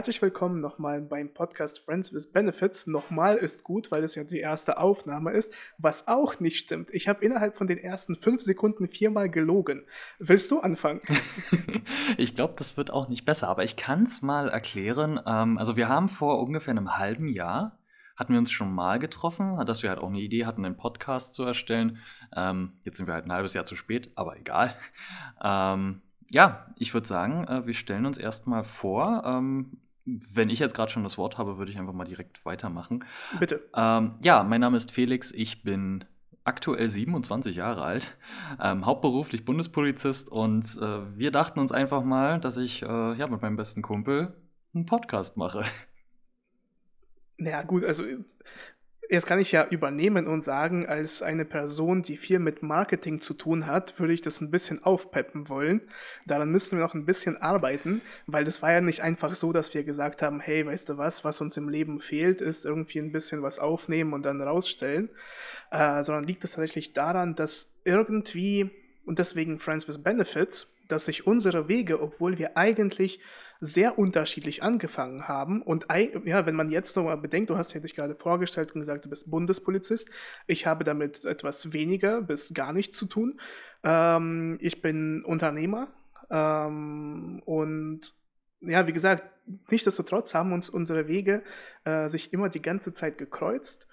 herzlich willkommen nochmal beim Podcast Friends with Benefits. Nochmal ist gut, weil es ja die erste Aufnahme ist, was auch nicht stimmt. Ich habe innerhalb von den ersten fünf Sekunden viermal gelogen. Willst du anfangen? ich glaube, das wird auch nicht besser, aber ich kann es mal erklären. Ähm, also wir haben vor ungefähr einem halben Jahr hatten wir uns schon mal getroffen, dass wir halt auch eine Idee hatten, einen Podcast zu erstellen. Ähm, jetzt sind wir halt ein halbes Jahr zu spät, aber egal. Ähm, ja, ich würde sagen, äh, wir stellen uns erstmal vor. Ähm, wenn ich jetzt gerade schon das Wort habe, würde ich einfach mal direkt weitermachen. Bitte. Ähm, ja, mein Name ist Felix. Ich bin aktuell 27 Jahre alt, ähm, hauptberuflich Bundespolizist und äh, wir dachten uns einfach mal, dass ich äh, ja, mit meinem besten Kumpel einen Podcast mache. Naja, gut, also Jetzt kann ich ja übernehmen und sagen, als eine Person, die viel mit Marketing zu tun hat, würde ich das ein bisschen aufpeppen wollen. Daran müssen wir noch ein bisschen arbeiten, weil das war ja nicht einfach so, dass wir gesagt haben, hey, weißt du was, was uns im Leben fehlt, ist irgendwie ein bisschen was aufnehmen und dann rausstellen, äh, sondern liegt es tatsächlich daran, dass irgendwie, und deswegen Friends with Benefits, dass sich unsere Wege, obwohl wir eigentlich sehr unterschiedlich angefangen haben. Und ja, wenn man jetzt nochmal bedenkt, du hast ja dich gerade vorgestellt und gesagt, du bist Bundespolizist. Ich habe damit etwas weniger bis gar nichts zu tun. Ähm, ich bin Unternehmer ähm, und ja, wie gesagt, nichtsdestotrotz haben uns unsere Wege äh, sich immer die ganze Zeit gekreuzt.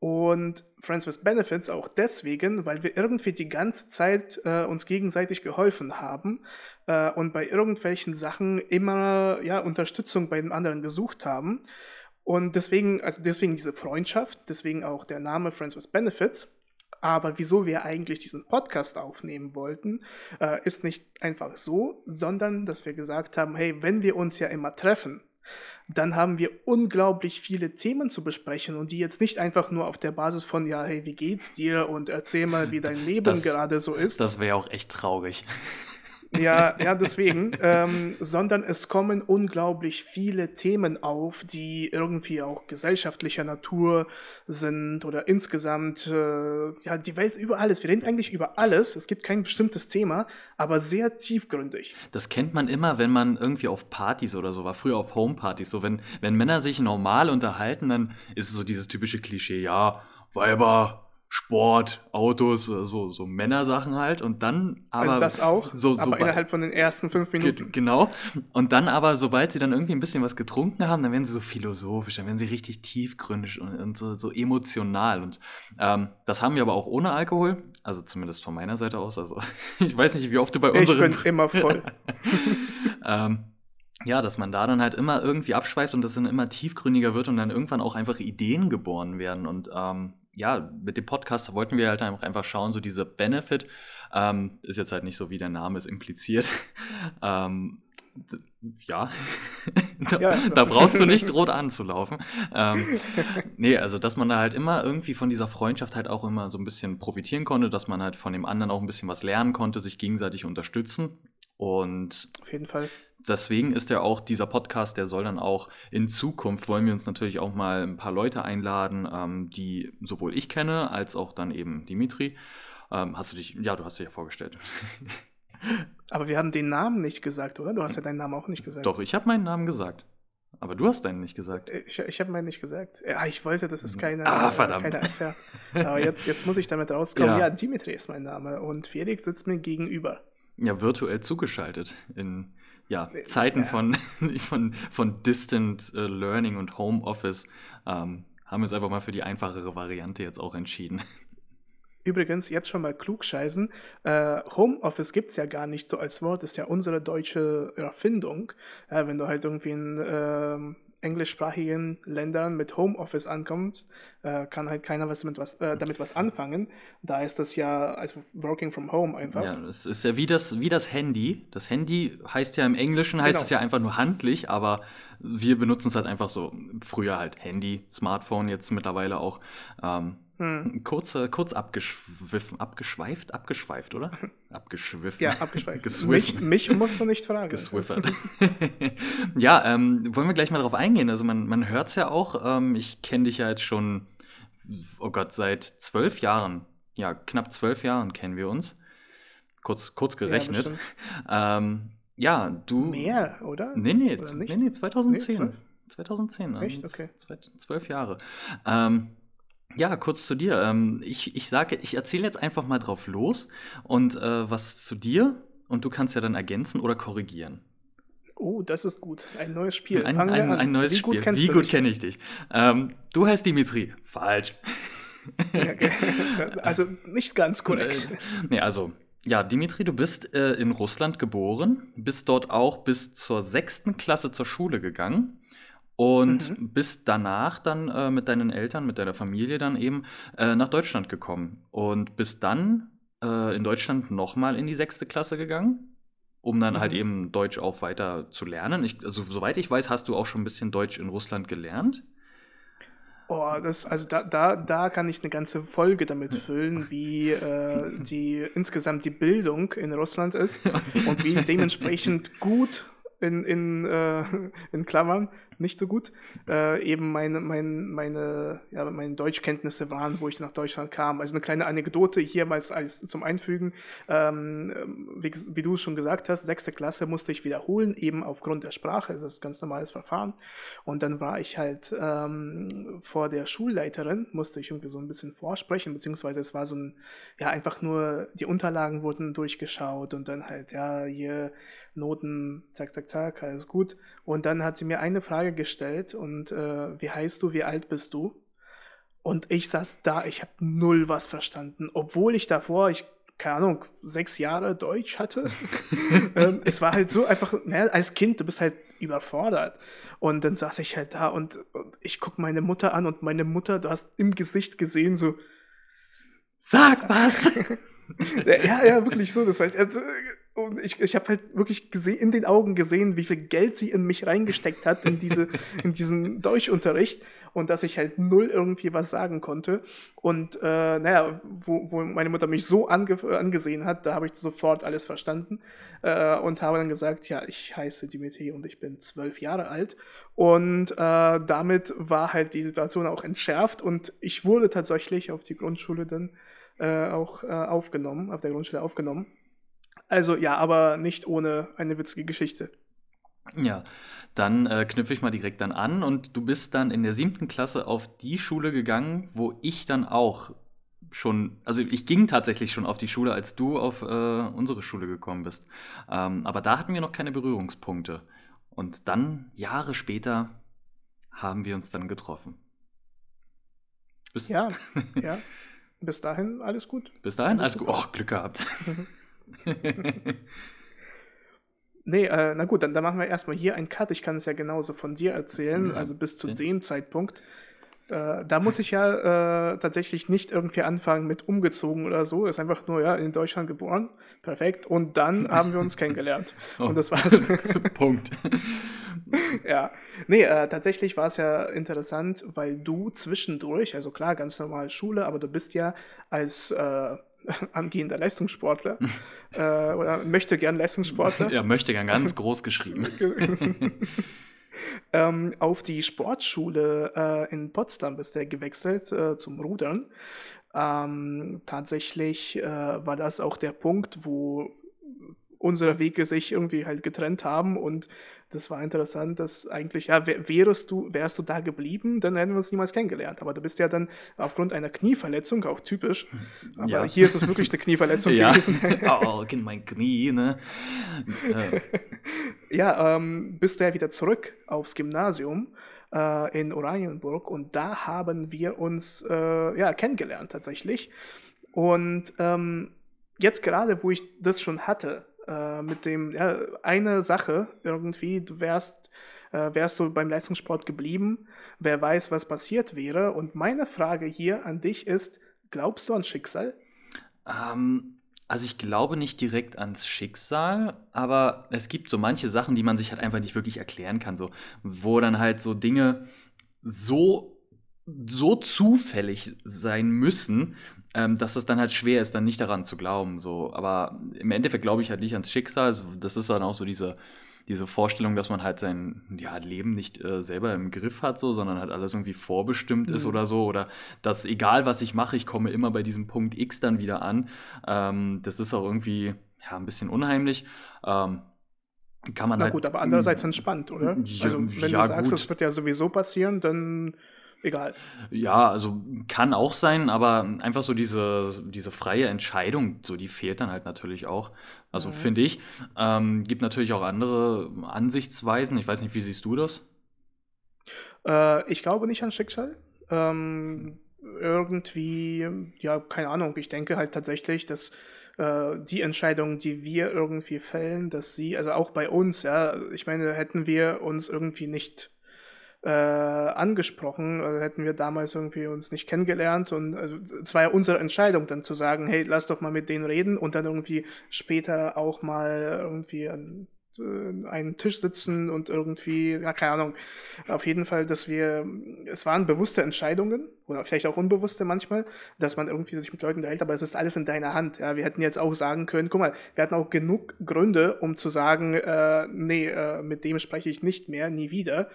Und Friends with Benefits auch deswegen, weil wir irgendwie die ganze Zeit äh, uns gegenseitig geholfen haben äh, und bei irgendwelchen Sachen immer ja, Unterstützung bei den anderen gesucht haben. Und deswegen, also deswegen diese Freundschaft, deswegen auch der Name Friends with Benefits. Aber wieso wir eigentlich diesen Podcast aufnehmen wollten, äh, ist nicht einfach so, sondern dass wir gesagt haben, hey, wenn wir uns ja immer treffen, dann haben wir unglaublich viele Themen zu besprechen und die jetzt nicht einfach nur auf der Basis von, ja, hey, wie geht's dir und erzähl mal, wie dein Leben das, gerade so ist. Das wäre auch echt traurig. Ja, ja, deswegen, ähm, sondern es kommen unglaublich viele Themen auf, die irgendwie auch gesellschaftlicher Natur sind oder insgesamt, äh, ja, die Welt über alles. Wir reden eigentlich über alles. Es gibt kein bestimmtes Thema, aber sehr tiefgründig. Das kennt man immer, wenn man irgendwie auf Partys oder so war, früher auf Homepartys. So, wenn, wenn Männer sich normal unterhalten, dann ist es so dieses typische Klischee, ja, Weiber, Sport, Autos, äh, so, so Männersachen halt. Und dann aber. Also das auch, so, so aber innerhalb von den ersten fünf Minuten. genau. Und dann aber, sobald sie dann irgendwie ein bisschen was getrunken haben, dann werden sie so philosophisch, dann werden sie richtig tiefgründig und, und so, so, emotional. Und ähm, das haben wir aber auch ohne Alkohol. Also zumindest von meiner Seite aus. Also ich weiß nicht, wie oft du bei unseren. Ich bin immer voll. ähm, ja, dass man da dann halt immer irgendwie abschweift und das dann immer tiefgründiger wird und dann irgendwann auch einfach Ideen geboren werden. Und ähm, ja, mit dem Podcast wollten wir halt einfach schauen, so diese Benefit ähm, ist jetzt halt nicht so, wie der Name es impliziert. ähm, ja, da, ja da, brauchst du nicht rot anzulaufen. Ähm, nee, also dass man da halt immer irgendwie von dieser Freundschaft halt auch immer so ein bisschen profitieren konnte, dass man halt von dem anderen auch ein bisschen was lernen konnte, sich gegenseitig unterstützen. Und auf jeden Fall deswegen ist ja auch dieser Podcast, der soll dann auch in Zukunft, wollen wir uns natürlich auch mal ein paar Leute einladen, ähm, die sowohl ich kenne, als auch dann eben Dimitri. Ähm, hast du dich, ja, du hast dich ja vorgestellt. Aber wir haben den Namen nicht gesagt, oder? Du hast ja deinen Namen auch nicht gesagt. Doch, ich habe meinen Namen gesagt. Aber du hast deinen nicht gesagt. Ich, ich habe meinen nicht gesagt. Ja, ich wollte, dass es keine, ah, verdammt. keiner erfährt. Aber jetzt, jetzt muss ich damit rauskommen. Ja. ja, Dimitri ist mein Name und Felix sitzt mir gegenüber. Ja, virtuell zugeschaltet in ja, Zeiten ja. Von, von, von Distant uh, Learning und Homeoffice ähm, haben wir uns einfach mal für die einfachere Variante jetzt auch entschieden. Übrigens, jetzt schon mal klugscheißen. Äh, Homeoffice gibt es ja gar nicht so als Wort, ist ja unsere deutsche Erfindung. Äh, wenn du halt irgendwie in äh, englischsprachigen Ländern mit Homeoffice ankommt, äh, kann halt keiner was damit, was, äh, damit was anfangen. Da ist das ja also Working from Home einfach. Ja, es ist ja wie das, wie das Handy. Das Handy heißt ja im Englischen, heißt genau. es ja einfach nur handlich, aber wir benutzen es halt einfach so. Früher halt Handy, Smartphone, jetzt mittlerweile auch. Ähm, hm. Kurz, kurz abgeschwiffen, abgeschweift, abgeschweift, oder? Abgeschwiffen. Ja, abgeschweift. mich, mich, musst du nicht fragen. Geswiffert. ja, ähm, wollen wir gleich mal drauf eingehen. Also man, man hört es ja auch. Ähm, ich kenne dich ja jetzt schon, oh Gott, seit zwölf Jahren. Ja, knapp zwölf Jahren kennen wir uns. Kurz, kurz gerechnet. Ja, ja, du. Mehr, oder? Nee, nee, Oder nee, nee 2010. Nee, zwölf? 2010. also Echt? Okay. Zwölf Jahre. Ähm, ja, kurz zu dir. Ähm, ich, ich sage, ich erzähle jetzt einfach mal drauf los und äh, was zu dir und du kannst ja dann ergänzen oder korrigieren. Oh, das ist gut. Ein neues Spiel. Ein, ein, an. ein neues Wie Spiel. Gut Wie gut kenne ich dich? Ähm, du heißt Dimitri. Falsch. Also nicht ganz korrekt. Nee, also, ja, Dimitri, du bist äh, in Russland geboren, bist dort auch bis zur sechsten Klasse zur Schule gegangen und Mhm. bist danach dann äh, mit deinen Eltern, mit deiner Familie dann eben äh, nach Deutschland gekommen und bist dann äh, in Deutschland nochmal in die sechste Klasse gegangen, um dann halt Mhm. eben Deutsch auch weiter zu lernen. Ich, also, soweit ich weiß, hast du auch schon ein bisschen Deutsch in Russland gelernt. Oh, das, also da, da, da kann ich eine ganze Folge damit füllen, wie äh, die insgesamt die Bildung in Russland ist und wie dementsprechend gut in, in, äh, in Klammern, nicht so gut, äh, eben meine, meine, meine, ja, meine Deutschkenntnisse waren, wo ich nach Deutschland kam. Also eine kleine Anekdote hier mal als, zum Einfügen. Ähm, wie, wie du schon gesagt hast, sechste Klasse musste ich wiederholen, eben aufgrund der Sprache. Das ist ein ganz normales Verfahren. Und dann war ich halt ähm, vor der Schulleiterin, musste ich irgendwie so ein bisschen vorsprechen, beziehungsweise es war so ein, ja, einfach nur, die Unterlagen wurden durchgeschaut und dann halt, ja, hier Noten, zack, zack, zack, alles gut. Und dann hat sie mir eine Frage gestellt und äh, wie heißt du, wie alt bist du? Und ich saß da, ich habe null was verstanden, obwohl ich davor, ich, keine Ahnung, sechs Jahre Deutsch hatte. ähm, es war halt so einfach, ne, als Kind, du bist halt überfordert. Und dann saß ich halt da und, und ich guck meine Mutter an und meine Mutter, du hast im Gesicht gesehen, so, Sag was! ja, ja, wirklich so. Das halt, also, und ich, ich habe halt wirklich gesehen, in den Augen gesehen, wie viel Geld sie in mich reingesteckt hat, in, diese, in diesen Deutschunterricht und dass ich halt null irgendwie was sagen konnte. Und äh, naja, wo, wo meine Mutter mich so ange angesehen hat, da habe ich sofort alles verstanden äh, und habe dann gesagt, ja, ich heiße Dimitri und ich bin zwölf Jahre alt. Und äh, damit war halt die Situation auch entschärft und ich wurde tatsächlich auf die Grundschule dann äh, auch äh, aufgenommen, auf der Grundschule aufgenommen. Also ja, aber nicht ohne eine witzige Geschichte. Ja, dann äh, knüpfe ich mal direkt dann an und du bist dann in der siebten Klasse auf die Schule gegangen, wo ich dann auch schon, also ich ging tatsächlich schon auf die Schule, als du auf äh, unsere Schule gekommen bist. Ähm, aber da hatten wir noch keine Berührungspunkte. Und dann, Jahre später, haben wir uns dann getroffen. Bis, Ja, ja. Bis dahin alles gut. bis dahin, alles alles gut. Oh, Glück gehabt. Nee, äh, na gut, dann, dann machen wir erstmal hier einen Cut. Ich kann es ja genauso von dir erzählen, Ja, also bis zu okay. dem Zeitpunkt. Äh, da muss ich ja äh, tatsächlich nicht irgendwie anfangen mit umgezogen oder so. Ist einfach nur, ja, in Deutschland geboren. Perfekt. Und dann haben wir uns kennengelernt. Oh. Und das war's. Punkt. Ja, nee, äh, tatsächlich war es ja interessant, weil du zwischendurch, also klar, ganz normal Schule, aber du bist ja als äh, angehender Leistungssportler äh, oder möchte gern Leistungssportler Ja, möchte gern ganz groß geschrieben. ähm, auf die Sportschule äh, in Potsdam bist du gewechselt äh, zum Rudern. Ähm, tatsächlich äh, war das auch der Punkt, wo unsere Wege sich irgendwie halt getrennt haben und das war interessant, dass eigentlich, ja, wär- wärst du, wärst du da geblieben, dann hätten wir uns niemals kennengelernt. Aber du bist ja dann aufgrund einer Knieverletzung, auch typisch, aber Ja. hier ist es wirklich eine Knieverletzung Ja. gewesen. oh, Kind, mein Knie, ne? Ja, ähm, bist du ja wieder zurück aufs Gymnasium äh, in Oranienburg und da haben wir uns äh, ja, kennengelernt tatsächlich. Und ähm, jetzt gerade, wo ich das schon hatte, äh, mit dem, ja, eine Sache irgendwie, du wärst, äh, wärst du beim Leistungssport geblieben, wer weiß, was passiert wäre. Und meine Frage hier an dich ist, glaubst du an Schicksal? ähm, also ich glaube nicht direkt ans Schicksal, aber es gibt so manche Sachen, die man sich halt einfach nicht wirklich erklären kann, so, wo dann halt so Dinge so, so zufällig sein müssen, ähm, dass es dann halt schwer ist, dann nicht daran zu glauben. So. Aber im Endeffekt glaube ich halt nicht ans Schicksal. Also das ist dann auch so diese, diese Vorstellung, dass man halt sein ja, Leben nicht äh, selber im Griff hat, so, sondern halt alles irgendwie vorbestimmt ist Mhm. oder so. Oder dass egal was ich mache, ich komme immer bei diesem Punkt X dann wieder an. Ähm, das ist auch irgendwie ja, ein bisschen unheimlich. Ähm, kann man Na halt. gut, aber andererseits entspannt, oder? Ja, also, wenn ja, du sagst, das wird ja sowieso passieren, dann egal. Ja, also kann auch sein, aber einfach so diese, diese freie Entscheidung, so die fehlt dann halt natürlich auch. Also Mhm. finde ich. Ähm, gibt natürlich auch andere Ansichtsweisen. Ich weiß nicht, wie siehst du das? Äh, ich glaube nicht an Schicksal. Ähm, irgendwie, ja, keine Ahnung. Ich denke halt tatsächlich, dass äh, die Entscheidungen, die wir irgendwie fällen, dass sie, also auch bei uns, ja, ich meine, hätten wir uns irgendwie nicht äh, angesprochen, also hätten wir damals irgendwie uns nicht kennengelernt und also, es war ja unsere Entscheidung dann zu sagen, hey, lass doch mal mit denen reden und dann irgendwie später auch mal irgendwie an äh, einen Tisch sitzen und irgendwie, ja, keine Ahnung, auf jeden Fall, dass wir, es waren bewusste Entscheidungen oder vielleicht auch unbewusste manchmal, dass man irgendwie sich mit Leuten unterhält, aber es ist alles in deiner Hand. Ja, wir hätten jetzt auch sagen können, guck mal, wir hatten auch genug Gründe, um zu sagen, äh, nee, äh, mit dem spreche ich nicht mehr, nie wieder.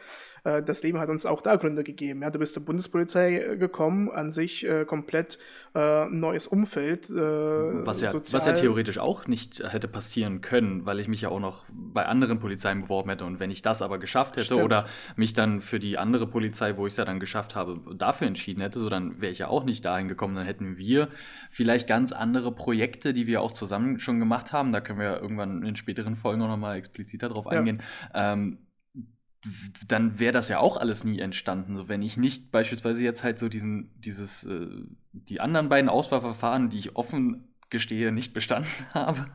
Äh, das Leben hat uns auch da Gründe gegeben. Ja, du bist zur Bundespolizei äh, gekommen, an sich äh, komplett äh, neues Umfeld. Äh, Was ja, sozial. was ja theoretisch auch nicht hätte passieren können, weil ich mich ja auch noch bei anderen Polizeien beworben hätte. Und wenn ich das aber geschafft hätte Stimmt. oder mich dann für die andere Polizei, wo ich es ja dann geschafft habe, dafür entschieden hätte, so dann wäre ich ja auch nicht dahin gekommen. Dann hätten wir vielleicht ganz andere Projekte, die wir auch zusammen schon gemacht haben. Da können wir ja irgendwann in späteren Folgen auch nochmal expliziter drauf Ja. eingehen. Ähm, dann wäre das ja auch alles nie entstanden. So, wenn ich nicht beispielsweise jetzt halt so diesen, dieses, äh, die anderen beiden Auswahlverfahren, die ich offen gestehe, nicht bestanden habe.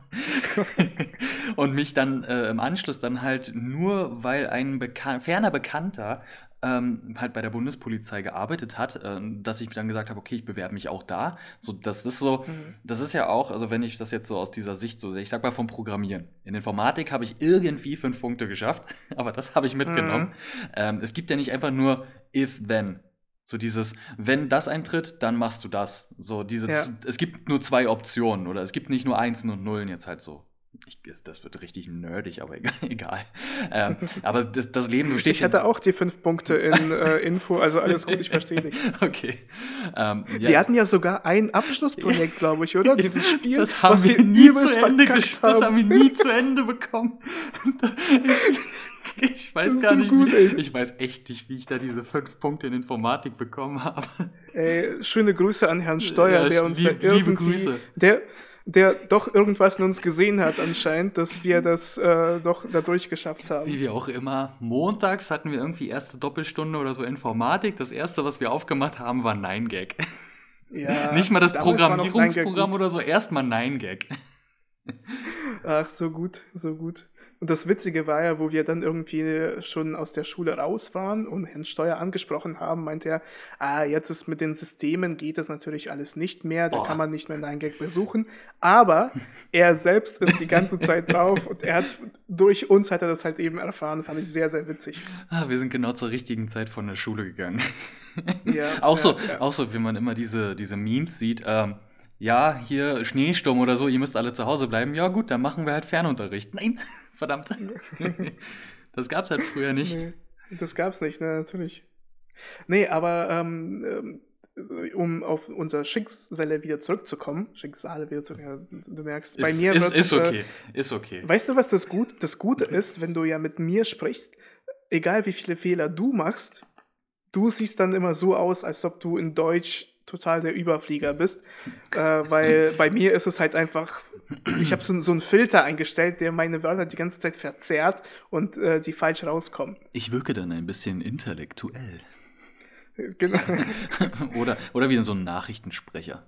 und mich dann äh, im Anschluss dann halt nur, weil ein Bekan ferner Bekannter ähm, halt bei der Bundespolizei gearbeitet hat, ähm, dass ich dann gesagt habe, okay, ich bewerbe mich auch da. So, das ist so, Mhm. das ist ja auch, also wenn ich das jetzt so aus dieser Sicht so sehe, ich sag mal vom Programmieren. In Informatik habe ich irgendwie fünf Punkte geschafft, aber das habe ich mitgenommen. Mhm. Ähm, es gibt ja nicht einfach nur if then. So dieses, wenn das eintritt, dann machst du das. So diese, Ja. es gibt nur zwei Optionen oder es gibt nicht nur Einsen und Nullen jetzt halt so. Ich, das wird richtig nerdig, aber egal. egal. Ähm, aber das, das Leben besteht Ich hatte auch die fünf Punkte in äh, Info, also alles gut, ich verstehe dich. Okay. Ähm, ja. Wir hatten ja sogar ein Abschlussprojekt, glaube ich, oder? Dieses Spiel, das haben was wir wir nie zu Ende gesch- Das haben wir nie zu Ende bekommen. Ich weiß gar so nicht, gut, wie, ich weiß echt nicht, wie ich da diese fünf Punkte in Informatik bekommen habe. Ey, schöne Grüße an Herrn Steuer, Ja, der uns lieb- da irgendwie, liebe Grüße. der, der doch irgendwas in uns gesehen hat anscheinend, dass wir das äh, doch dadurch geschafft haben. Wie wir auch immer. Montags hatten wir irgendwie erste Doppelstunde oder so Informatik. Das erste, was wir aufgemacht haben, war Nein Gag. Ja, Nicht mal das Programmierungsprogramm oder so, erstmal Nein Gag. Ach, so gut, so gut. Und das Witzige war ja, wo wir dann irgendwie schon aus der Schule raus waren und Herrn Steuer angesprochen haben, meinte er, ah, jetzt ist mit den Systemen geht das natürlich alles nicht mehr, da Oh. kann man nicht mehr Nein Gag besuchen. Aber er selbst ist die ganze Zeit drauf und er hat durch uns hat er das halt eben erfahren, fand ich sehr, sehr witzig. Ah, wir sind genau zur richtigen Zeit von der Schule gegangen. Ja, auch, ja, so, ja. auch so, wie man immer diese, diese Memes sieht. Ähm, ja, hier Schneesturm oder so, ihr müsst alle zu Hause bleiben. Ja, gut, dann machen wir halt Fernunterricht. Nein, verdammt. das gab's halt früher nicht. Nee, das gab's nicht, ne, natürlich. Nee, aber ähm, ähm, um auf unser Schicksale wieder zurückzukommen, Schicksale wieder zurückzukommen, du merkst, bei ist, mir ist, ist äh, okay. Ist okay. Weißt du, was das, Gut, das Gute ist, wenn du ja mit mir sprichst, egal wie viele Fehler du machst, du siehst dann immer so aus, als ob du in Deutsch total der Überflieger bist, äh, weil bei mir ist es halt einfach, ich habe so, so einen Filter eingestellt, der meine Wörter die ganze Zeit verzerrt und äh, die falsch rauskommen. Ich wirke dann ein bisschen intellektuell. Genau. oder, oder wie so ein Nachrichtensprecher.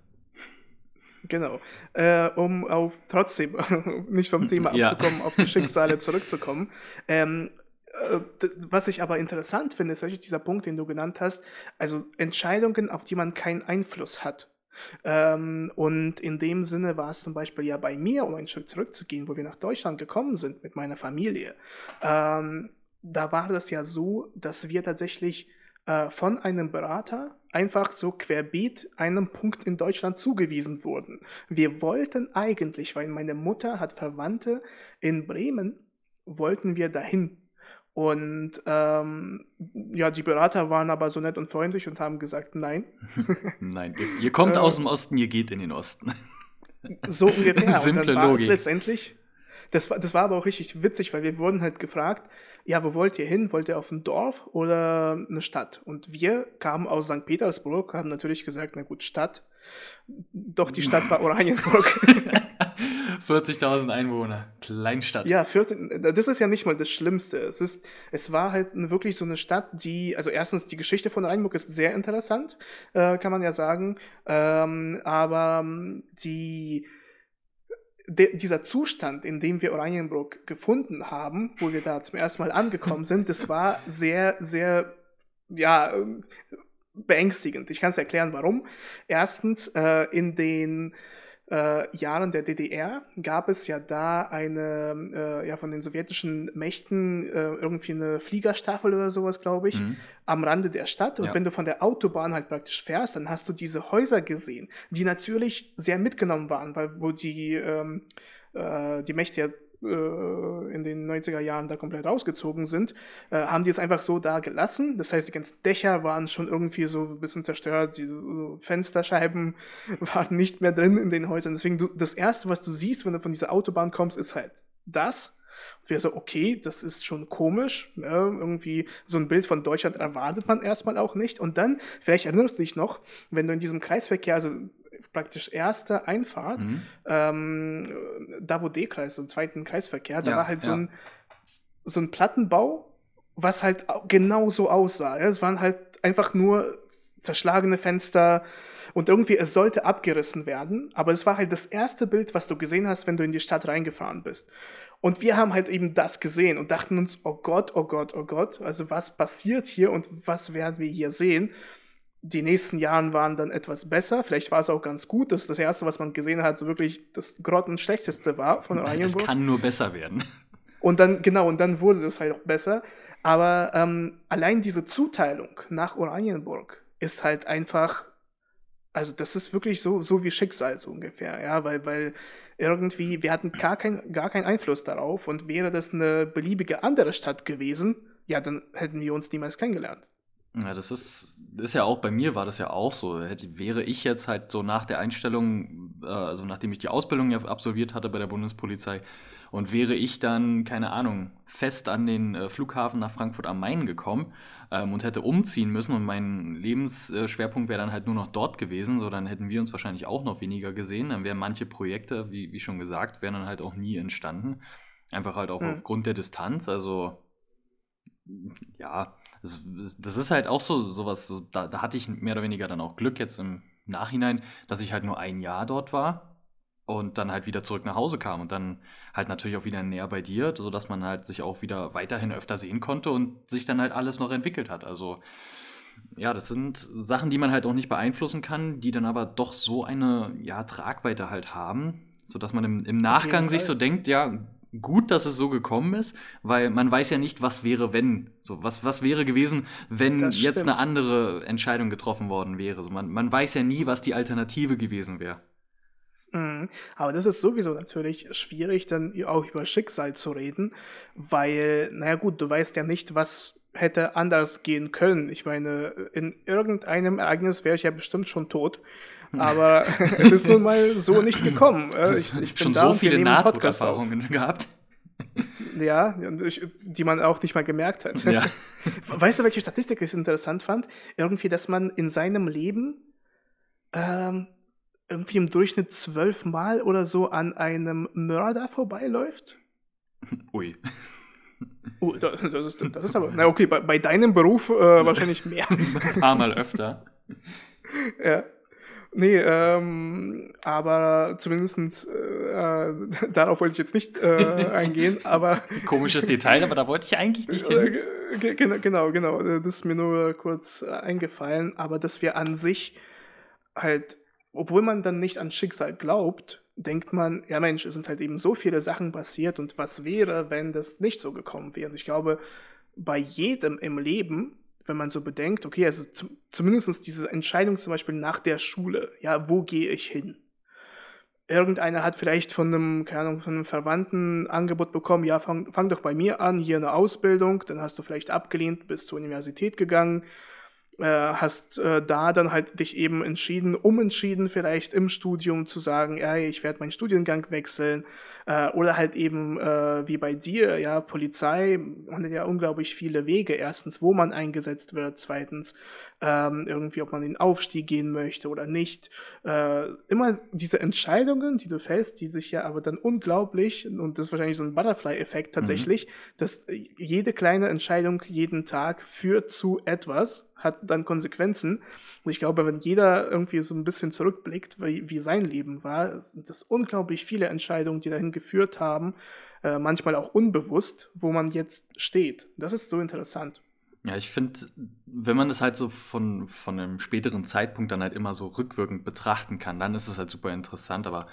Genau. Äh, um auf trotzdem nicht vom Thema Ja. abzukommen, auf die Schicksale zurückzukommen. Ähm, äh, was ich aber interessant finde, ist dieser Punkt, den du genannt hast. Also Entscheidungen, auf die man keinen Einfluss hat. Ähm, und in dem Sinne war es zum Beispiel ja bei mir, um einen Schritt zurückzugehen, wo wir nach Deutschland gekommen sind mit meiner Familie. Ähm, da war das ja so, dass wir tatsächlich äh, von einem Berater einfach so querbeet einem Punkt in Deutschland zugewiesen wurden. Wir wollten eigentlich, weil meine Mutter hat Verwandte in Bremen, wollten wir dahin. Und ähm, ja, die Berater waren aber so nett und freundlich und haben gesagt, nein. Nein, ihr, kommt Äh, aus dem Osten, ihr geht in den Osten. So ungefähr. und Simple dann war es Logik. letztendlich, Das war, das war aber auch richtig witzig, weil wir wurden halt gefragt, ja, wo wollt ihr hin? Wollt ihr auf ein Dorf oder eine Stadt? Und wir kamen aus St. Petersburg, haben natürlich gesagt, na gut, Stadt. Doch die Stadt war Oranienburg. 40.000 Einwohner, Kleinstadt. Ja, 40, das ist ja nicht mal das Schlimmste. Es, ist, es war halt wirklich so eine Stadt, die, also erstens, die Geschichte von Oranienburg ist sehr interessant, äh, kann man ja sagen. Ähm, aber ähm, die, de, dieser Zustand, in dem wir Oranienburg gefunden haben, wo wir da zum ersten Mal angekommen sind, das war sehr, sehr, ja, ähm, beängstigend. Ich kann es erklären, warum. Erstens, äh, in den äh, Jahren der DDR gab es ja da eine, äh, ja, von den sowjetischen Mächten äh, irgendwie eine Fliegerstaffel oder sowas, glaube ich, mhm. am Rande der Stadt. Und ja. wenn du von der Autobahn halt praktisch fährst, dann hast du diese Häuser gesehen, die natürlich sehr mitgenommen waren, weil wo die, ähm, äh, die Mächte ja in den 90er Jahren da komplett ausgezogen sind, äh, haben die es einfach so da gelassen. Das heißt, die ganzen Dächer waren schon irgendwie so ein bisschen zerstört, die Fensterscheiben waren nicht mehr drin in den Häusern. Deswegen, du, das Erste, was du siehst, wenn du von dieser Autobahn kommst, ist halt das. Und wir so, okay, das ist schon komisch. Ne? Irgendwie so ein Bild von Deutschland erwartet man erstmal auch nicht. Und dann, vielleicht erinnerst du dich noch, wenn du in diesem Kreisverkehr, also praktisch erste Einfahrt, mhm. ähm, da wo D-Kreis, so einen zweiten Kreisverkehr, da ja, war halt so, ein, so ein Plattenbau, was halt genau so aussah. Ja? Es waren halt einfach nur zerschlagene Fenster und irgendwie, es sollte abgerissen werden, aber es war halt das erste Bild, was du gesehen hast, wenn du in die Stadt reingefahren bist. Und wir haben halt eben das gesehen und dachten uns, oh Gott, oh Gott, oh Gott, also was passiert hier und was werden wir hier sehen? Die nächsten Jahren waren dann etwas besser. Vielleicht war es auch ganz gut, dass das erste, was man gesehen hat, so wirklich das grottenschlechteste war von Oranienburg. Es kann nur besser werden. Und dann, genau, und dann wurde das halt auch besser. Aber ähm, allein diese Zuteilung nach Oranienburg ist halt einfach, also das ist wirklich so, so wie Schicksal so ungefähr, ja, weil, weil irgendwie, wir hatten gar, kein, gar keinen Einfluss darauf und wäre das eine beliebige andere Stadt gewesen, ja, dann hätten wir uns niemals kennengelernt. Ja, das ist, ist ja auch, bei mir war das ja auch so. Hätte, wäre ich jetzt halt so nach der Einstellung, äh, also nachdem ich die Ausbildung ja absolviert hatte bei der Bundespolizei, und wäre ich dann, keine Ahnung, fest an den äh, Flughafen nach Frankfurt am Main gekommen ähm, und hätte umziehen müssen und mein Lebensschwerpunkt wäre dann halt nur noch dort gewesen, so dann hätten wir uns wahrscheinlich auch noch weniger gesehen. Dann wären manche Projekte, wie, wie schon gesagt, wären dann halt auch nie entstanden. Einfach halt auch hm. aufgrund der Distanz. Also ja, das, das ist halt auch so sowas, so, da, da hatte ich mehr oder weniger dann auch Glück jetzt im Nachhinein, dass ich halt nur ein Jahr dort war und dann halt wieder zurück nach Hause kam und dann halt natürlich auch wieder näher bei dir, sodass man halt sich auch wieder weiterhin öfter sehen konnte und sich dann halt alles noch entwickelt hat. Also ja, das sind Sachen, die man halt auch nicht beeinflussen kann, die dann aber doch so eine ja, Tragweite halt haben, sodass man im, im Nachgang sich so denkt, ja, gut, dass es so gekommen ist, weil man weiß ja nicht, was wäre, wenn. So, was, was wäre gewesen, wenn jetzt eine andere Entscheidung getroffen worden wäre. So, man, man weiß ja nie, was die Alternative gewesen wäre. Mhm. Aber das ist sowieso natürlich schwierig, dann auch über Schicksal zu reden, weil, naja gut, du weißt ja nicht, was hätte anders gehen können. Ich meine, in irgendeinem Ereignis wäre ich ja bestimmt schon tot. Aber es ist nun mal so nicht gekommen. Ich, ich bin schon so viele Nahtoderfahrungen gehabt. Ja, die man auch nicht mal gemerkt hat. Ja. Weißt du, welche Statistik ich interessant fand? Irgendwie, dass man in seinem Leben ähm, irgendwie im Durchschnitt zwölfmal oder so an einem Mörder vorbeiläuft. Ui. Oh, das, das, ist, das ist aber. Na okay, bei, bei deinem Beruf äh, wahrscheinlich mehr. Ein paar Mal öfter. Ja. Nee, ähm, aber zumindest äh, darauf wollte ich jetzt nicht äh, eingehen, aber. Komisches Detail, aber da wollte ich eigentlich nicht hin. Äh, genau, genau, genau. Das ist mir nur kurz äh, eingefallen, aber dass wir an sich halt, obwohl man dann nicht an Schicksal glaubt, denkt man, ja Mensch, es sind halt eben so viele Sachen passiert und was wäre, wenn das nicht so gekommen wäre? Und ich glaube, bei jedem im Leben wenn man so bedenkt, okay, also zum, zumindest diese Entscheidung zum Beispiel nach der Schule, ja, wo gehe ich hin? Irgendeiner hat vielleicht von einem, keine Ahnung, von einem Verwandten Angebot bekommen, ja, fang, fang doch bei mir an, hier eine Ausbildung, dann hast du vielleicht abgelehnt, bist zur Universität gegangen, äh, hast äh, da dann halt dich eben entschieden, umentschieden vielleicht im Studium zu sagen, ja, ich werde meinen Studiengang wechseln äh, oder halt eben äh, wie bei dir, ja, Polizei, man hat ja unglaublich viele Wege. Erstens, wo man eingesetzt wird, zweitens, ähm, irgendwie, ob man den Aufstieg gehen möchte oder nicht. Äh, immer diese Entscheidungen, die du fällst, die sich ja aber dann unglaublich, und das ist wahrscheinlich so ein Butterfly-Effekt mhm. tatsächlich, mhm. dass jede kleine Entscheidung jeden Tag führt zu etwas, hat dann Konsequenzen. Und ich glaube, wenn jeder irgendwie so ein bisschen zurückblickt, wie, wie sein Leben war, sind das unglaublich viele Entscheidungen, die dahin geführt haben, äh, manchmal auch unbewusst, wo man jetzt steht. Das ist so interessant. Ja, ich finde, wenn man das halt so von, von einem späteren Zeitpunkt dann halt immer so rückwirkend betrachten kann, dann ist es halt super interessant. Aber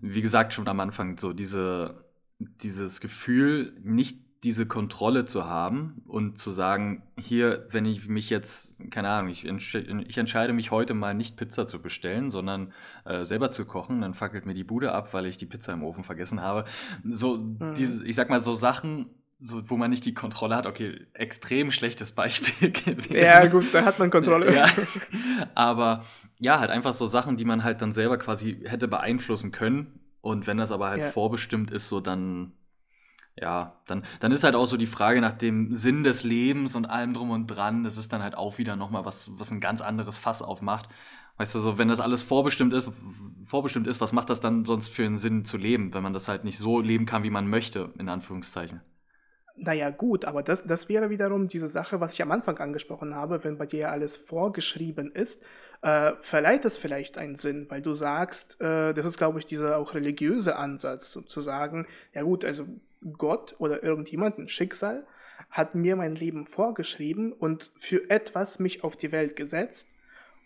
wie gesagt, schon am Anfang, so diese, dieses Gefühl, nicht diese Kontrolle zu haben und zu sagen, hier, wenn ich mich jetzt, keine Ahnung, ich, ich entscheide mich heute mal nicht Pizza zu bestellen, sondern äh, selber zu kochen, dann fackelt mir die Bude ab, weil ich die Pizza im Ofen vergessen habe. So, mhm. diese, ich sag mal, so Sachen, so, wo man nicht die Kontrolle hat, okay, extrem schlechtes Beispiel gewesen. Ja, gut, da hat man Kontrolle. ja, aber ja, halt einfach so Sachen, die man halt dann selber quasi hätte beeinflussen können. Und wenn das aber halt ja. vorbestimmt ist, so dann ja, dann, dann ist halt auch so die Frage nach dem Sinn des Lebens und allem drum und dran. Das ist dann halt auch wieder nochmal was, was ein ganz anderes Fass aufmacht. Weißt du, so, wenn das alles vorbestimmt ist, vorbestimmt ist, was macht das dann sonst für einen Sinn zu leben, wenn man das halt nicht so leben kann, wie man möchte, in Anführungszeichen? Naja, gut, aber das, das wäre wiederum diese Sache, was ich am Anfang angesprochen habe, wenn bei dir alles vorgeschrieben ist, äh, verleiht es vielleicht einen Sinn, weil du sagst, äh, das ist, glaube ich, dieser auch religiöse Ansatz, zu sagen, ja gut, also Gott oder irgendjemand, ein Schicksal, hat mir mein Leben vorgeschrieben und für etwas mich auf die Welt gesetzt.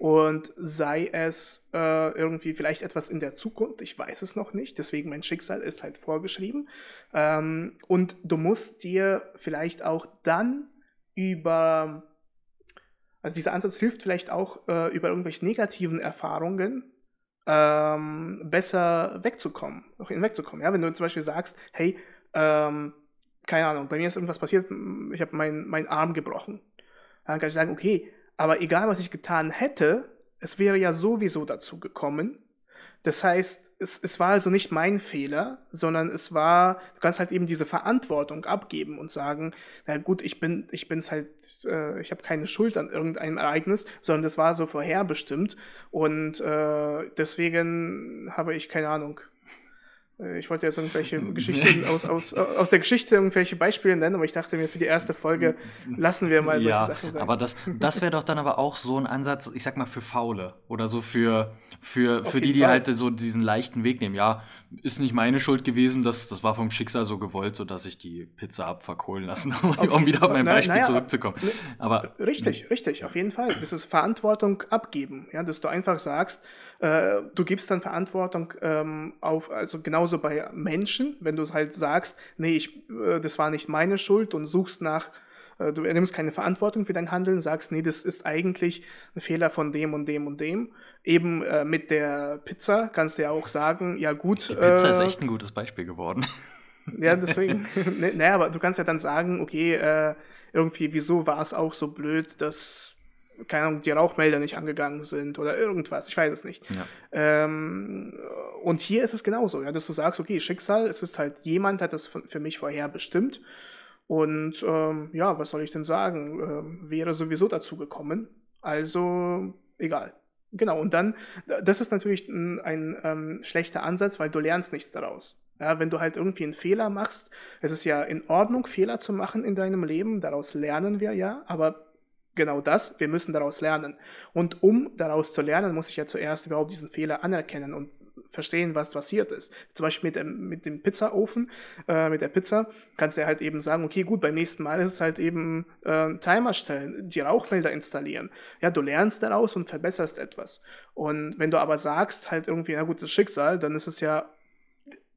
Und sei es äh, irgendwie vielleicht etwas in der Zukunft, ich weiß es noch nicht, deswegen mein Schicksal ist halt vorgeschrieben. Ähm, und du musst dir vielleicht auch dann über, also dieser Ansatz hilft vielleicht auch äh, über irgendwelche negativen Erfahrungen ähm, besser wegzukommen, auch hinwegzukommen. Ja, wenn du zum Beispiel sagst, hey, ähm, keine Ahnung, bei mir ist irgendwas passiert, ich habe meinen mein Arm gebrochen. Dann kann ich sagen, okay, aber egal was ich getan hätte, es wäre ja sowieso dazu gekommen. Das heißt, es, es war also nicht mein Fehler, sondern es war, du kannst halt eben diese Verantwortung abgeben und sagen, na gut, ich bin, ich bin's halt, äh, ich habe keine Schuld an irgendeinem Ereignis, sondern das war so vorherbestimmt und äh, deswegen habe ich keine Ahnung, ich wollte jetzt irgendwelche Geschichten aus, aus, aus der Geschichte irgendwelche Beispiele nennen, aber ich dachte mir, für die erste Folge lassen wir mal solche ja, Sachen sein. Aber das, das wäre doch dann aber auch so ein Ansatz, ich sag mal, für Faule oder so für, für, für die, die Fall. halt so diesen leichten Weg nehmen. Ja, ist nicht meine Schuld gewesen, das, das war vom Schicksal so gewollt, sodass ich die Pizza hab verkohlen lassen, um, um wieder auf mein Beispiel naja, zurückzukommen. Aber, richtig, richtig, auf jeden Fall. Das ist Verantwortung abgeben, ja, dass du einfach sagst, äh, du gibst dann Verantwortung ähm, auf, also genauso bei Menschen, wenn du halt sagst, nee, ich, äh, das war nicht meine Schuld und suchst nach äh, du nimmst keine Verantwortung für dein Handeln, sagst, nee, das ist eigentlich ein Fehler von dem und dem und dem. Eben äh, mit der Pizza kannst du ja auch sagen, ja gut. Die Pizza äh, ist echt ein gutes Beispiel geworden. Ja, deswegen. ne, naja, aber du kannst ja dann sagen, okay, äh, irgendwie, wieso war es auch so blöd, dass keine Ahnung, die Rauchmelder nicht angegangen sind oder irgendwas, ich weiß es nicht. Ja. Ähm, und hier ist es genauso, ja, dass du sagst, okay, Schicksal, es ist halt, jemand hat das für mich vorher bestimmt und ähm, ja, was soll ich denn sagen? Ähm, wäre sowieso dazu gekommen. Also egal. Genau, und dann, das ist natürlich ein, ein ähm, schlechter Ansatz, weil du lernst nichts daraus. Ja, wenn du halt irgendwie einen Fehler machst, es ist ja in Ordnung, Fehler zu machen in deinem Leben, daraus lernen wir ja, aber genau das, wir müssen daraus lernen. Und um daraus zu lernen, muss ich ja zuerst überhaupt diesen Fehler anerkennen und verstehen, was passiert ist. Zum Beispiel mit dem, mit dem Pizzaofen, äh, mit der Pizza, kannst du halt eben sagen, okay, gut, beim nächsten Mal ist es halt eben äh, Timer stellen, die Rauchmelder installieren. Ja, du lernst daraus und verbesserst etwas. Und wenn du aber sagst, halt irgendwie, na gut, das Schicksal, dann ist es ja,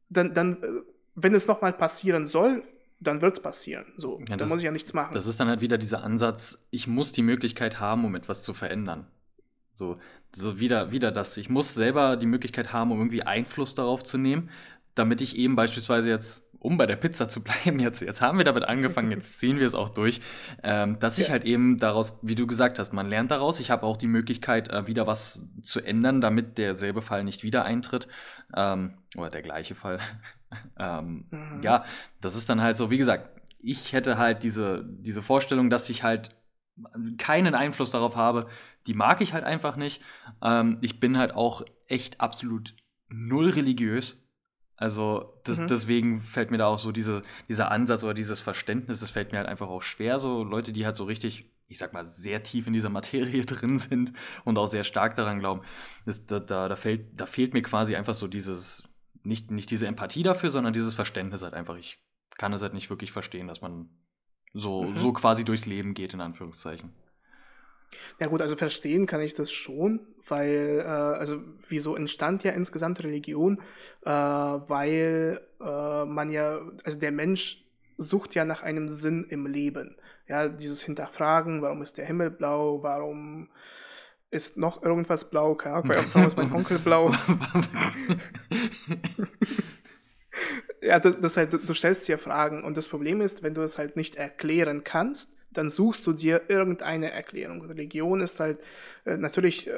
dann, dann äh, wenn es nochmal passieren soll, dann wird es passieren. So, ja, da muss ich ja nichts machen. Das ist dann halt wieder dieser Ansatz, ich muss die Möglichkeit haben, um etwas zu verändern. So, so wieder, wieder das. Ich muss selber die Möglichkeit haben, um irgendwie Einfluss darauf zu nehmen, damit ich eben beispielsweise jetzt, um bei der Pizza zu bleiben, jetzt, jetzt haben wir damit angefangen, jetzt ziehen wir es auch durch, ähm, dass ich halt eben daraus, wie du gesagt hast, man lernt daraus. Ich habe auch die Möglichkeit, äh, wieder was zu ändern, damit derselbe Fall nicht wieder eintritt. Ähm, oder der gleiche Fall. ähm, mhm. Ja, das ist dann halt so, wie gesagt, ich hätte halt diese, diese Vorstellung, dass ich halt keinen Einfluss darauf habe, die mag ich halt einfach nicht. Ähm, ich bin halt auch echt absolut null religiös. Also das, mhm. deswegen fällt mir da auch so diese, dieser Ansatz oder dieses Verständnis, das fällt mir halt einfach auch schwer. So Leute, die halt so richtig, ich sag mal, sehr tief in dieser Materie drin sind und auch sehr stark daran glauben, das, da, da, da, fällt, da fehlt mir quasi einfach so dieses, nicht, nicht diese Empathie dafür, sondern dieses Verständnis halt einfach. Ich kann es halt nicht wirklich verstehen, dass man so, mhm. so quasi durchs Leben geht, in Anführungszeichen. Ja gut, also verstehen kann ich das schon, weil, äh, also wieso entstand ja insgesamt Religion? Äh, weil äh, man ja, also der Mensch sucht ja nach einem Sinn im Leben. Ja, dieses Hinterfragen, warum ist der Himmel blau, warum ist noch irgendwas blau, keine Ahnung, warum ist mein Onkel blau? ja, das, das halt, du, du stellst dir Fragen und das Problem ist, wenn du es halt nicht erklären kannst, dann suchst du dir irgendeine Erklärung. Religion ist halt äh, natürlich äh,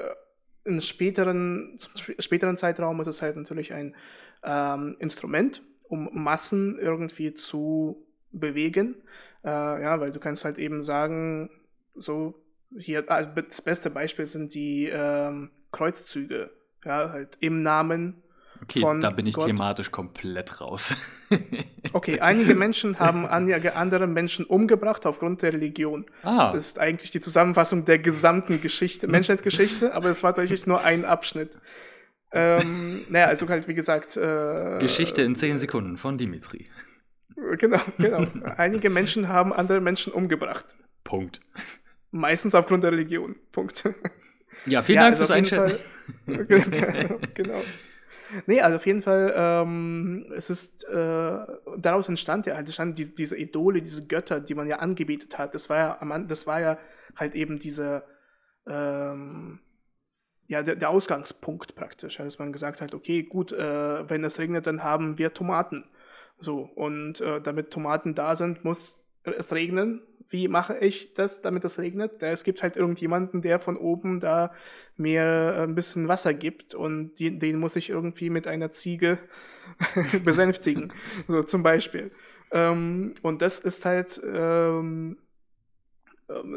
in späteren, späteren Zeitraum ist es halt natürlich ein ähm, Instrument, um Massen irgendwie zu bewegen. Äh, ja, weil du kannst halt eben sagen, so hier, also das beste Beispiel sind die ähm, Kreuzzüge. Ja, halt im Namen Okay, da bin ich Gott. thematisch komplett raus. okay, einige Menschen haben andere Menschen umgebracht aufgrund der Religion. Ah. Das ist eigentlich die Zusammenfassung der gesamten Geschichte, Menschheitsgeschichte, aber es war tatsächlich nur ein Abschnitt. Ähm, naja, also halt, wie gesagt. Äh, Geschichte in zehn Sekunden von Dimitri. Genau, genau. Einige Menschen haben andere Menschen umgebracht. Punkt. Meistens aufgrund der Religion. Punkt. Ja, vielen ja, Dank also fürs Einschätzen. genau. Nee, also auf jeden Fall, ähm, es ist, äh, daraus entstand ja halt, entstand diese, diese Idole, diese Götter, die man ja angebetet hat. Das war ja, das war ja halt eben diese, ähm, ja, der, der, Ausgangspunkt praktisch, dass man gesagt hat, okay, gut, äh, wenn es regnet, dann haben wir Tomaten. So, und äh, damit Tomaten da sind, muss es regnen wie mache ich das, damit es regnet? Es gibt halt irgendjemanden, der von oben da mir äh, ein bisschen Wasser gibt und die, den muss ich irgendwie mit einer Ziege besänftigen, so zum Beispiel. Ähm, und das ist halt, ähm, ähm,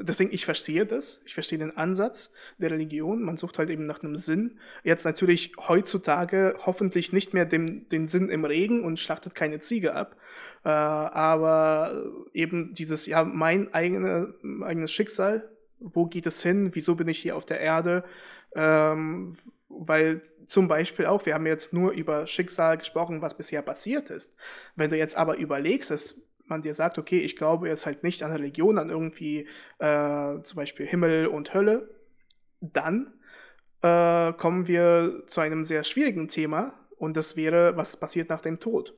deswegen, ich verstehe das, ich verstehe den Ansatz der Religion, man sucht halt eben nach einem Sinn. Jetzt natürlich heutzutage hoffentlich nicht mehr dem, den Sinn im Regen und schlachtet keine Ziege ab, äh, aber eben dieses, ja, mein eigene, eigenes Schicksal, wo geht es hin, wieso bin ich hier auf der Erde, ähm, weil zum Beispiel auch, wir haben jetzt nur über Schicksal gesprochen, was bisher passiert ist. Wenn du jetzt aber überlegst, dass man dir sagt, okay, ich glaube jetzt halt nicht an Religion, an irgendwie äh, zum Beispiel Himmel und Hölle, dann äh, kommen wir zu einem sehr schwierigen Thema und das wäre, was passiert nach dem Tod.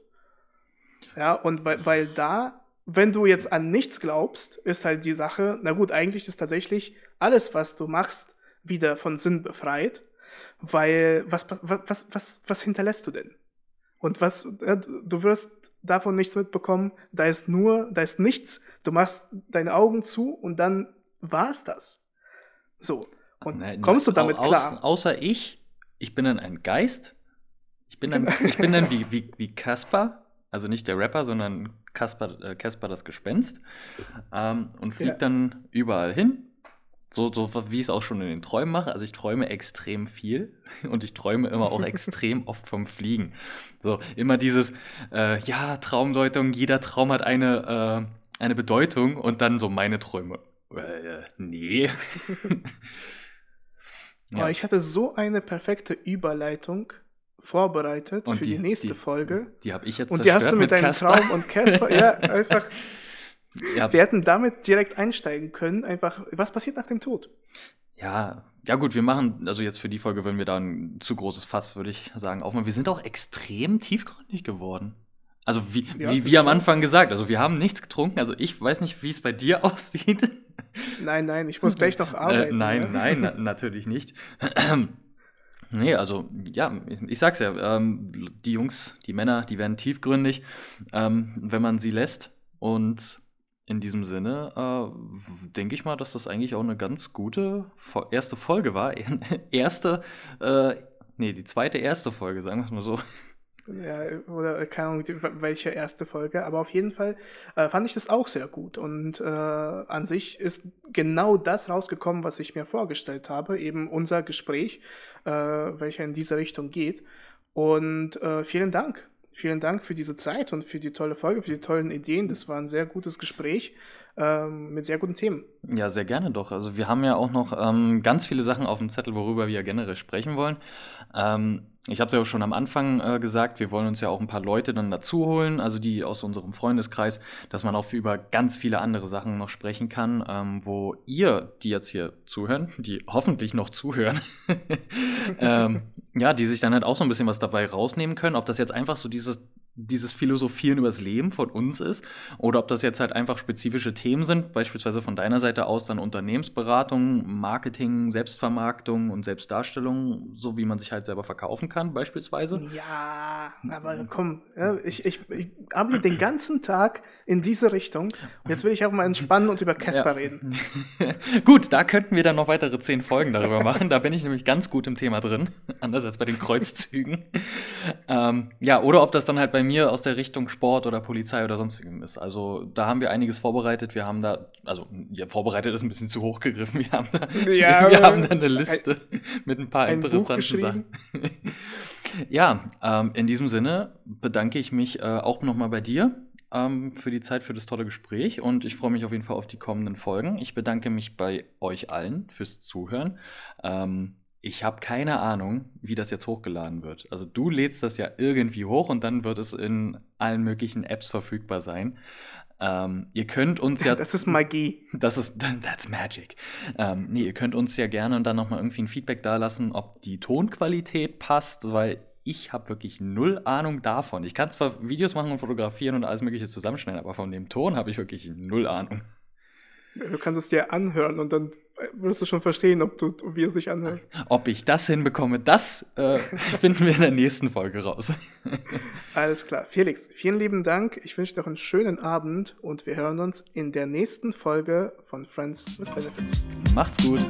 Ja, und weil, weil da, wenn du jetzt an nichts glaubst, ist halt die Sache, na gut, eigentlich ist tatsächlich alles, was du machst, wieder von Sinn befreit, weil was, was, was, was, was hinterlässt du denn? Und was, du wirst davon nichts mitbekommen, da ist nur, da ist nichts, du machst deine Augen zu und dann war's das. So. Und Nein, kommst du damit au klar? Außer ich, ich bin dann ein Geist. Ich bin dann, ich bin dann wie, wie, wie Kasper, also nicht der Rapper, sondern Kasper, äh, Kasper das Gespenst. Ähm, und fliegt ja. dann überall hin so, so wie ich es auch schon in den Träumen mache. Also ich träume extrem viel und ich träume immer auch extrem oft vom Fliegen. So, immer dieses, äh, ja, Traumdeutung, jeder Traum hat eine, äh, eine Bedeutung und dann so meine Träume. Äh, nee. ja. Ich hatte so eine perfekte Überleitung vorbereitet und für die, die nächste die, Folge. Die habe ich jetzt Und die hast du mit, mit deinem. Traum und Casper, ja, einfach ja. Wir hätten damit direkt einsteigen können, einfach, was passiert nach dem Tod? Ja, ja gut, wir machen, also jetzt für die Folge würden wir da ein zu großes Fass, würde ich sagen, aufmachen. Wir sind auch extrem tiefgründig geworden. Also wie, ja, wie, wie am Anfang gesagt, also wir haben nichts getrunken, also ich weiß nicht, wie es bei dir aussieht. Nein, nein, ich muss gleich noch äh, arbeiten. Äh, nein, ja. nein, na, natürlich nicht. Nee, also ja, ich, ich sag's ja, ähm, die Jungs, die Männer, die werden tiefgründig, ähm, wenn man sie lässt. Und in diesem Sinne äh, denke ich mal, dass das eigentlich auch eine ganz gute erste Folge war. erste, äh, nee, die zweite erste Folge, sagen wir es mal so. Ja, oder keine Ahnung, welche erste Folge, aber auf jeden Fall äh, fand ich das auch sehr gut. Und äh, an sich ist genau das rausgekommen, was ich mir vorgestellt habe, eben unser Gespräch, äh, welcher in diese Richtung geht. Und äh, vielen Dank. Vielen Dank für diese Zeit und für die tolle Folge, für die tollen Ideen. Das war ein sehr gutes Gespräch ähm, mit sehr guten Themen. Ja, sehr gerne doch. Also wir haben ja auch noch ähm, ganz viele Sachen auf dem Zettel, worüber wir generell sprechen wollen. Ähm, ich habe es ja auch schon am Anfang äh, gesagt, wir wollen uns ja auch ein paar Leute dann dazu holen, also die aus unserem Freundeskreis, dass man auch über ganz viele andere Sachen noch sprechen kann, ähm, wo ihr, die jetzt hier zuhören, die hoffentlich noch zuhören, ja, die sich dann halt auch so ein bisschen was dabei rausnehmen können, ob das jetzt einfach so dieses dieses Philosophieren übers Leben von uns ist oder ob das jetzt halt einfach spezifische Themen sind, beispielsweise von deiner Seite aus dann Unternehmensberatung, Marketing, Selbstvermarktung und Selbstdarstellung, so wie man sich halt selber verkaufen kann, beispielsweise. Ja, aber komm, ich, ich, ich arbeite den ganzen Tag in diese Richtung und jetzt will ich auch mal entspannen und über Casper ja. reden. gut, da könnten wir dann noch weitere zehn Folgen darüber machen, da bin ich nämlich ganz gut im Thema drin, anders als bei den Kreuzzügen. ähm, ja, oder ob das dann halt bei bei mir aus der Richtung Sport oder Polizei oder sonstigem ist. Also da haben wir einiges vorbereitet. Wir haben da, also ja, vorbereitet ist ein bisschen zu hoch gegriffen. Wir haben da, ja, wir haben da eine Liste ein, mit ein paar ein interessanten Sachen. ja, ähm, in diesem Sinne bedanke ich mich äh, auch nochmal bei dir ähm, für die Zeit, für das tolle Gespräch und ich freue mich auf jeden Fall auf die kommenden Folgen. Ich bedanke mich bei euch allen fürs Zuhören. Ähm, ich habe keine Ahnung, wie das jetzt hochgeladen wird. Also du lädst das ja irgendwie hoch und dann wird es in allen möglichen Apps verfügbar sein. Ähm, ihr könnt uns ja. Das ist Magie. Das ist, that's magic. Ähm, nee, ihr könnt uns ja gerne und dann nochmal irgendwie ein Feedback dalassen, ob die Tonqualität passt, weil ich habe wirklich null Ahnung davon. Ich kann zwar Videos machen und fotografieren und alles Mögliche zusammenschneiden, aber von dem Ton habe ich wirklich null Ahnung. Du kannst es dir anhören und dann wirst du schon verstehen, ob du, wie es sich anhört. Ob ich das hinbekomme, das äh, finden wir in der nächsten Folge raus. Alles klar. Felix, vielen lieben Dank. Ich wünsche dir noch einen schönen Abend und wir hören uns in der nächsten Folge von Friends with Benefits. Macht's gut.